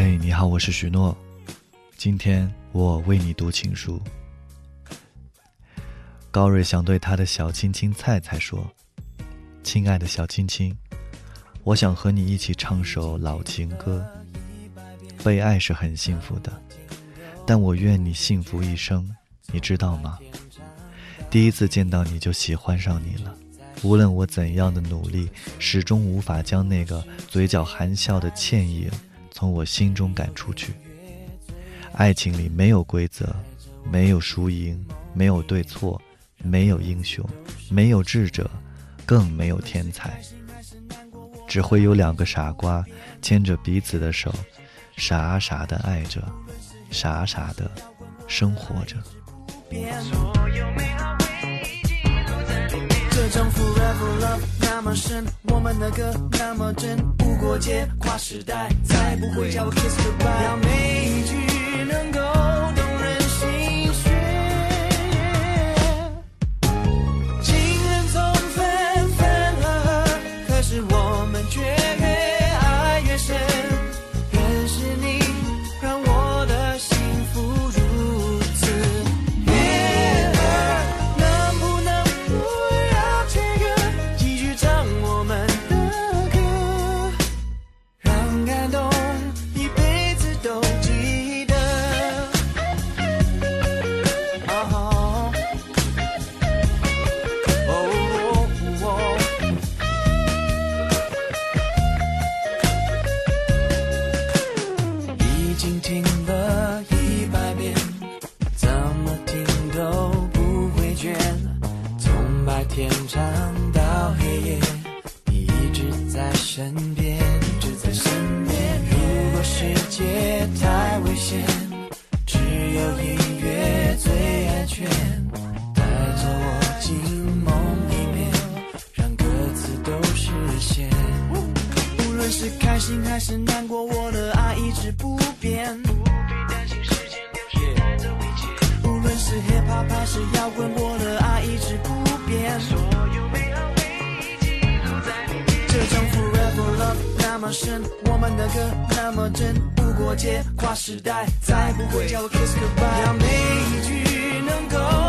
嘿，你好，我是许诺。今天我为你读情书。高瑞想对他的小青青菜菜说：“亲爱的小青青，我想和你一起唱首老情歌。被爱是很幸福的，但我愿你幸福一生，你知道吗？第一次见到你就喜欢上你了，无论我怎样的努力，始终无法将那个嘴角含笑的倩影。”从我心中赶出去。爱情里没有规则，没有输赢，没有对错，没有英雄，没有智者，更没有天才。只会有两个傻瓜牵着彼此的手，傻傻的爱着，傻傻的生活着。么深，我们的歌那么真，无国界，跨时代，再不会叫我 kiss goodbye。要每一句天长到黑夜，你一直在身边，一直在身边。如果世界太危险，只有音乐最安全。带着我进梦里面，让歌词都实现。无论是开心还是难过，我的爱一直不变。不必担心时间流逝带走一切。无论是 hip hop 还是摇滚，我那么深，我们的歌那么真，不过界，跨时代，再不会叫我 kiss goodbye。让每一句能够。